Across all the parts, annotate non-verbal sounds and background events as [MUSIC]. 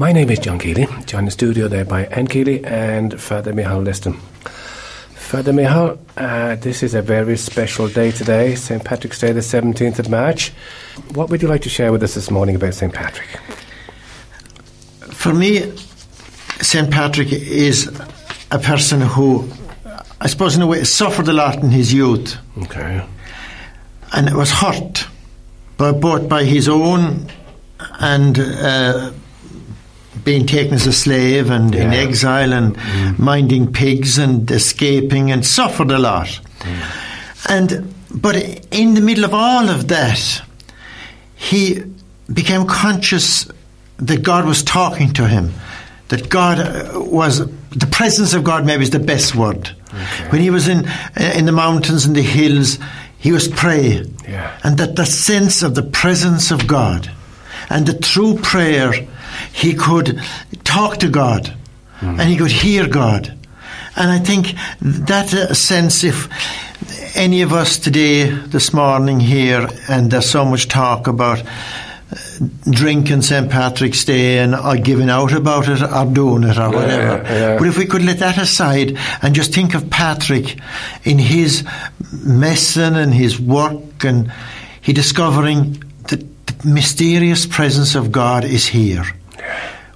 My name is John Keeley, joined in the studio there by Anne Keeley and Father Michal Liston. Father Michal, uh, this is a very special day today, St. Patrick's Day, the 17th of March. What would you like to share with us this morning about St. Patrick? For me, St. Patrick is a person who, I suppose, in a way, suffered a lot in his youth. Okay. And it was hurt, by, both by his own and uh, being taken as a slave and in exile and minding pigs and escaping and suffered a lot. And but in the middle of all of that, he became conscious that God was talking to him. That God uh, was the presence of God. Maybe is the best word. When he was in in the mountains and the hills, he was pray, Yeah. and that the sense of the presence of God, and the true prayer, he could talk to God, and he could hear God. And I think that uh, sense, if any of us today, this morning here, and there's so much talk about drink and St. Patrick's Day and are giving out about it or doing it or whatever. yeah. But if we could let that aside and just think of Patrick in his messing and his work and he discovering that the mysterious presence of God is here.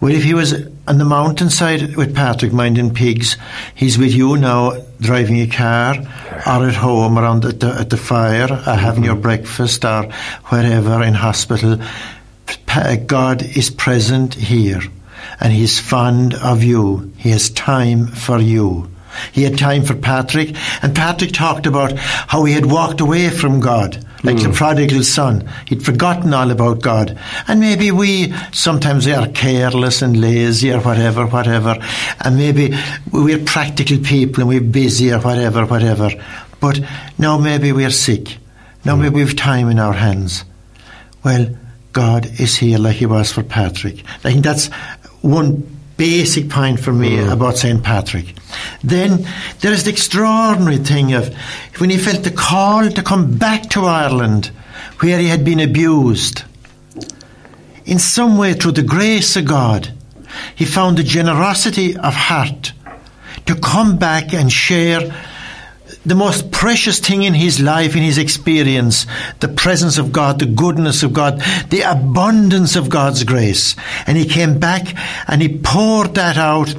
Well, if he was on the mountainside with Patrick minding pigs, he's with you now driving a car or at home around at the, at the fire or having your mm-hmm. breakfast or wherever in hospital. God is present here and he's fond of you. He has time for you. He had time for Patrick, and Patrick talked about how he had walked away from God, like hmm. the prodigal son. He'd forgotten all about God. And maybe we sometimes we are careless and lazy or whatever, whatever. And maybe we're practical people and we're busy or whatever, whatever. But now maybe we're sick. Now hmm. maybe we've time in our hands. Well, God is here like He was for Patrick. I think that's one basic point for me mm. about St. Patrick. Then there is the extraordinary thing of when he felt the call to come back to Ireland where he had been abused. In some way, through the grace of God, he found the generosity of heart to come back and share the most precious thing in his life, in his experience, the presence of God, the goodness of God, the abundance of God's grace. And he came back and he poured that out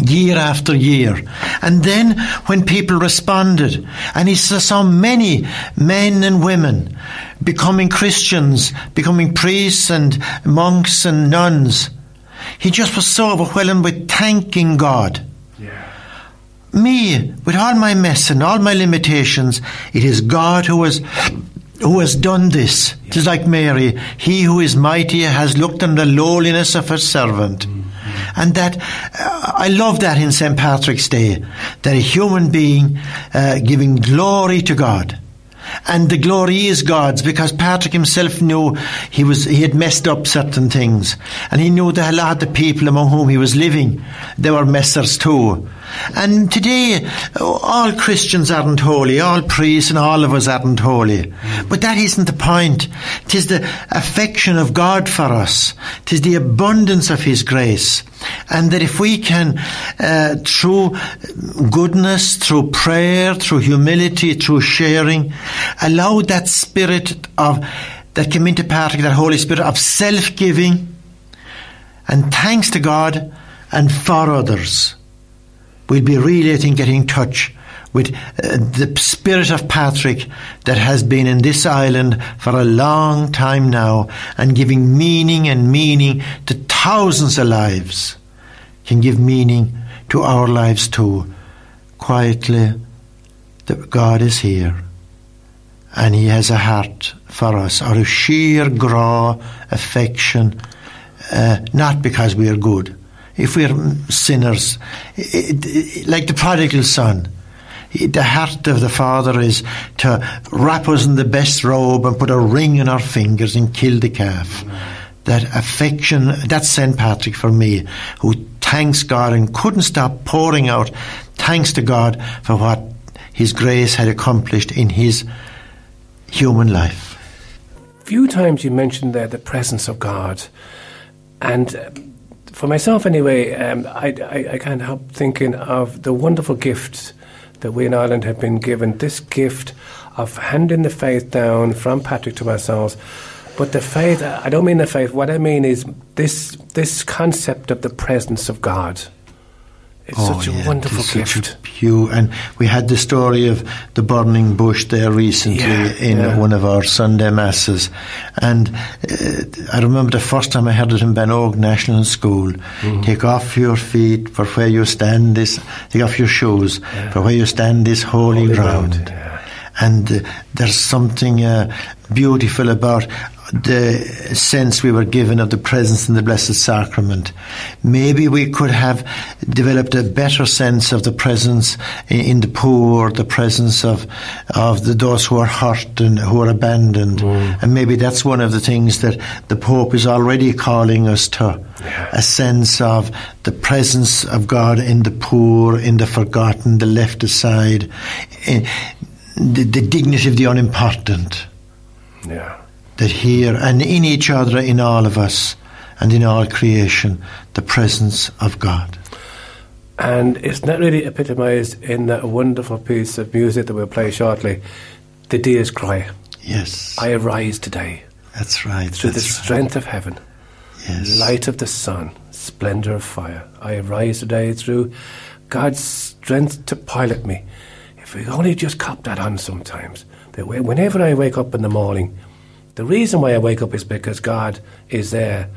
year after year. And then when people responded, and he saw many men and women becoming Christians, becoming priests and monks and nuns, he just was so overwhelmed with thanking God me, with all my mess and all my limitations, it is God who has who has done this. It is like Mary, he who is mighty has looked on the lowliness of his servant. And that, uh, I love that in St. Patrick's Day, that a human being uh, giving glory to God. And the glory is God's because Patrick himself knew he was he had messed up certain things, and he knew that a lot of the people among whom he was living, they were messers too. And today, all Christians aren't holy, all priests and all of us aren't holy. But that isn't the point. Tis the affection of God for us. Tis the abundance of His grace. And that if we can, uh, through goodness, through prayer, through humility, through sharing, allow that spirit of, that came into Patrick, that Holy Spirit of self-giving and thanks to God and for others we'll be really, I think, getting in touch with uh, the spirit of Patrick that has been in this island for a long time now and giving meaning and meaning to thousands of lives can give meaning to our lives too. Quietly, that God is here and He has a heart for us, or a sheer raw affection, uh, not because we are good if we're sinners, it, it, like the prodigal son, the heart of the Father is to wrap us in the best robe and put a ring in our fingers and kill the calf. That affection, that's St. Patrick for me, who thanks God and couldn't stop pouring out thanks to God for what His grace had accomplished in His human life. few times you mentioned there the presence of God, and for myself anyway, um, I, I, I can't help thinking of the wonderful gifts that we in Ireland have been given. This gift of handing the faith down from Patrick to ourselves. But the faith, I don't mean the faith, what I mean is this, this concept of the presence of God. It's Oh, such a yeah, wonderful it is such a gift. pu- and we had the story of the burning bush there recently Yeah, in yeah. one of our Sunday masses, and uh, I remember the first time I heard it in Banog National School. Mm-hmm. Take off your feet for where you stand. This take off your shoes for where you stand this holy, Holy ground. ground. And uh, there's something uh, beautiful about the sense we were given of the presence in the Blessed Sacrament. Maybe we could have developed a better sense of the presence in, the poor, the presence of of the, those who are hurt and who are abandoned. And maybe that's one of the things that the Pope is already calling us to a sense of the presence of God in the poor, in the forgotten, the left aside, in the, the dignity of the unimportant Yeah. that here and in each other, in all of us, and in all creation, the presence of God. And it's not really epitomised in that wonderful piece of music that we'll play shortly, the Deer's Cry. Yes, I arise today that's right. through the that's right. strength of heaven, Yes. light of the sun, splendor of fire. I arise today through God's strength to pilot me. If we only just cop that on sometimes, that whenever I wake up in the morning, the reason why I wake up is because God is there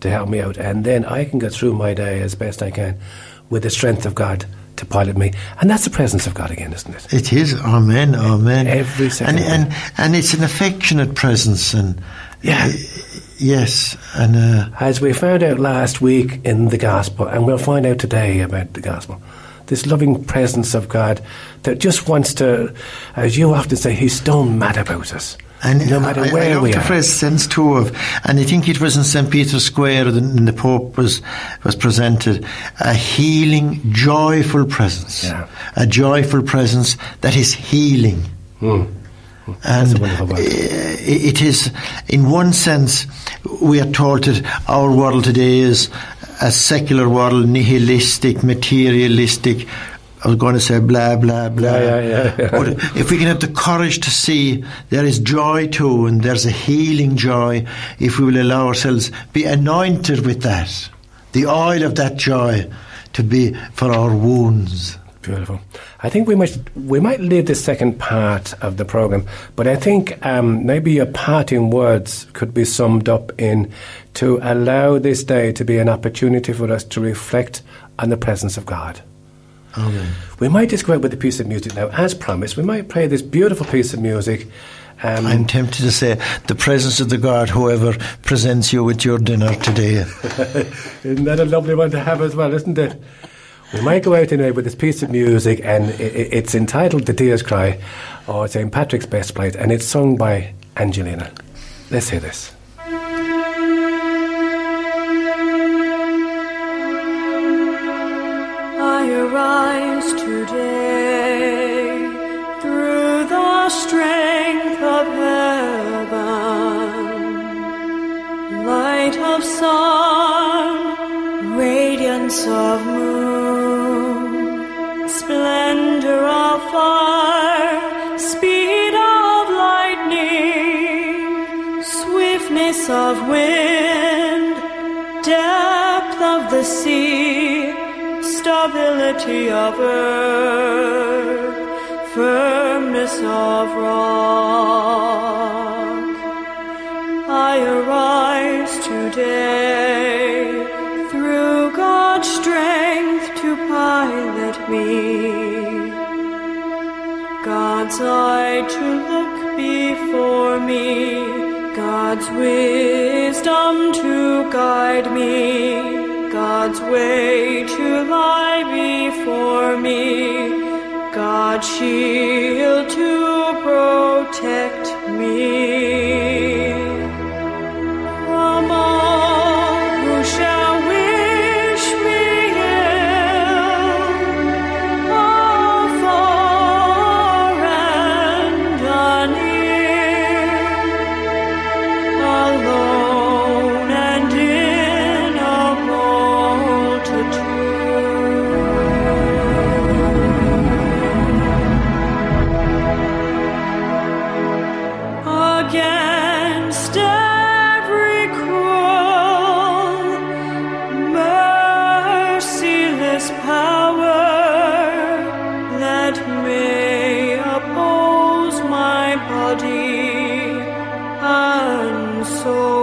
to help me out, and then I can get through my day as best I can with the strength of God to pilot me, and that's the presence of God again, isn't it? It is. Amen. Amen. Every second And, and and it's an affectionate presence, and Yeah. yes, and uh, As we found out last week in the Gospel, and we'll find out today about the Gospel, this loving presence of God that just wants to, as you often say, He's stone mad about us. And no matter I, I where love we the are. phrase sense too of, and I think it was in St. Peter's Square that the Pope was, was presented, a healing, joyful presence. Yeah. A joyful presence that is healing. Hmm. And it is, in one sense, we are told that our world today is a secular world, nihilistic, materialistic. I was going to say blah, blah, blah. Yeah, yeah, yeah. But if we can have the courage to see there is joy too, and there's a healing joy, if we will allow ourselves be anointed with that, the oil of that joy to be for our wounds. Beautiful. I think we might we might leave the second part of the program, but I think um, maybe your parting words could be summed up in to allow this day to be an opportunity for us to reflect on the presence of God. Amen. We might just go out with a piece of music now, as promised. We might play this beautiful piece of music. Um, I'm tempted to say the presence of the God, whoever presents you with your dinner today. [LAUGHS] Isn't that a lovely one to have as well, isn't it? We might go out anyway with this piece of music, and i- i- it's entitled The Deer's Cry, or St. Patrick's Breastplate, and it's sung by Angelina. Let's hear this. I arise today through the strength of heaven, light of sun, radiance of moon, fire, speed of lightning, swiftness of wind, depth of the sea, stability of earth, firmness of rock. I arise today God's eye to look before me, God's wisdom to guide me, God's way to lie before me, God's shield to protect me. body and soul.